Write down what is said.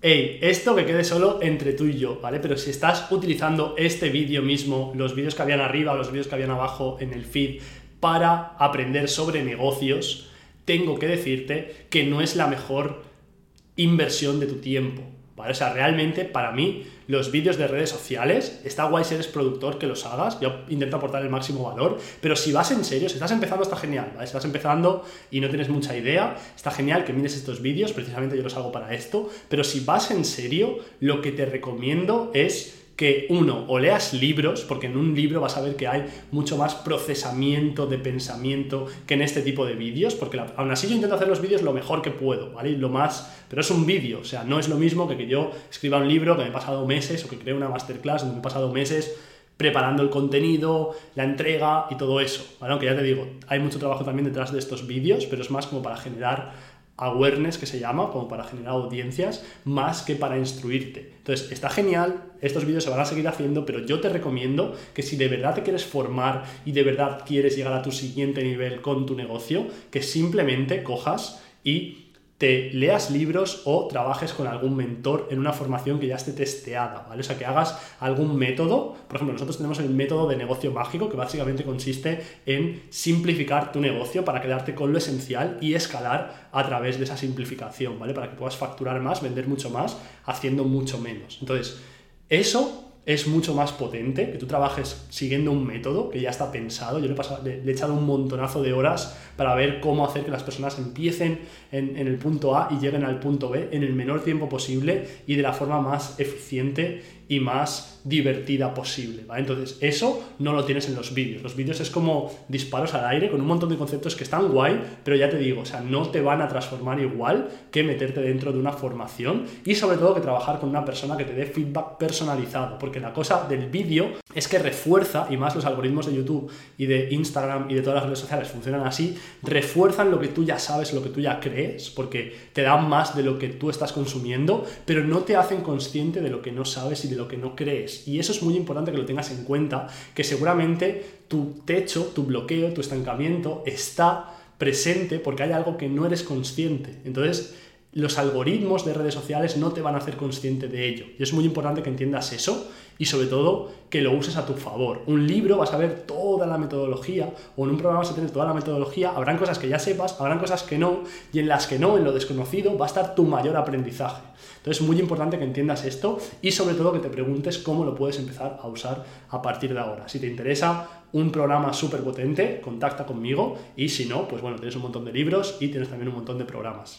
Hey, esto que quede solo entre tú y yo, ¿vale? Pero si estás utilizando este vídeo mismo, los vídeos que habían arriba, los vídeos que habían abajo en el feed, para aprender sobre negocios, tengo que decirte que no es la mejor inversión de tu tiempo. ¿Vale? O sea, realmente para mí los vídeos de redes sociales, está guay si eres productor que los hagas, yo intento aportar el máximo valor, pero si vas en serio, si estás empezando está genial, ¿vale? Si estás empezando y no tienes mucha idea, está genial que mires estos vídeos, precisamente yo los hago para esto, pero si vas en serio, lo que te recomiendo es que uno, o leas libros, porque en un libro vas a ver que hay mucho más procesamiento de pensamiento que en este tipo de vídeos, porque aún así yo intento hacer los vídeos lo mejor que puedo, ¿vale? lo más, pero es un vídeo, o sea, no es lo mismo que que yo escriba un libro que me he pasado meses o que cree una masterclass donde me he pasado meses preparando el contenido, la entrega y todo eso. Aunque ya te digo, hay mucho trabajo también detrás de estos vídeos, pero es más como para generar awareness que se llama, como para generar audiencias, más que para instruirte. Entonces, está genial, estos vídeos se van a seguir haciendo, pero yo te recomiendo que si de verdad te quieres formar y de verdad quieres llegar a tu siguiente nivel con tu negocio, que simplemente cojas y te leas libros o trabajes con algún mentor en una formación que ya esté testeada, ¿vale? O sea, que hagas algún método. Por ejemplo, nosotros tenemos el método de negocio mágico, que básicamente consiste en simplificar tu negocio para quedarte con lo esencial y escalar a través de esa simplificación, ¿vale? Para que puedas facturar más, vender mucho más, haciendo mucho menos. Entonces, eso es mucho más potente, que tú trabajes siguiendo un método que ya está pensado. Yo le he, echado un montonazo de horas para ver cómo hacer que las personas empiecen en, en, el punto A y lleguen al punto B en el menor tiempo posible y de la forma más eficiente y más divertida posible. Entonces, eso no lo tienes en los vídeos. Los vídeos es como disparos al aire con un montón de conceptos que están guay, pero ya te digo, o sea, no te van a transformar igual que meterte dentro de una formación y sobre todo que trabajar con una persona que te dé feedback personalizado, porque la cosa del vídeo es que refuerza, y más los algoritmos de YouTube y de Instagram y de todas las redes sociales funcionan así, refuerzan lo que tú ya sabes, lo que tú ya crees, porque te dan más de lo que tú estás consumiendo, pero no te hacen consciente de lo que no sabes y de lo que no crees. Y eso es muy importante que lo tengas en cuenta, que seguramente tu techo, tu bloqueo, tu estancamiento está presente porque hay algo que no eres consciente. Entonces, los algoritmos de redes sociales no te van a hacer consciente de ello. Y es muy importante que entiendas eso y sobre todo que lo uses a tu favor. Un libro vas a ver toda la metodología o en un programa vas a tener toda la metodología, habrán cosas que ya sepas, habrán cosas que no y en las que no, en lo desconocido, va a estar tu mayor aprendizaje. Entonces es muy importante que entiendas esto y sobre todo que te preguntes cómo lo puedes empezar a usar a partir de ahora. Si te interesa un programa súper potente, contacta conmigo y si no, pues bueno, tienes un montón de libros y tienes también un montón de programas.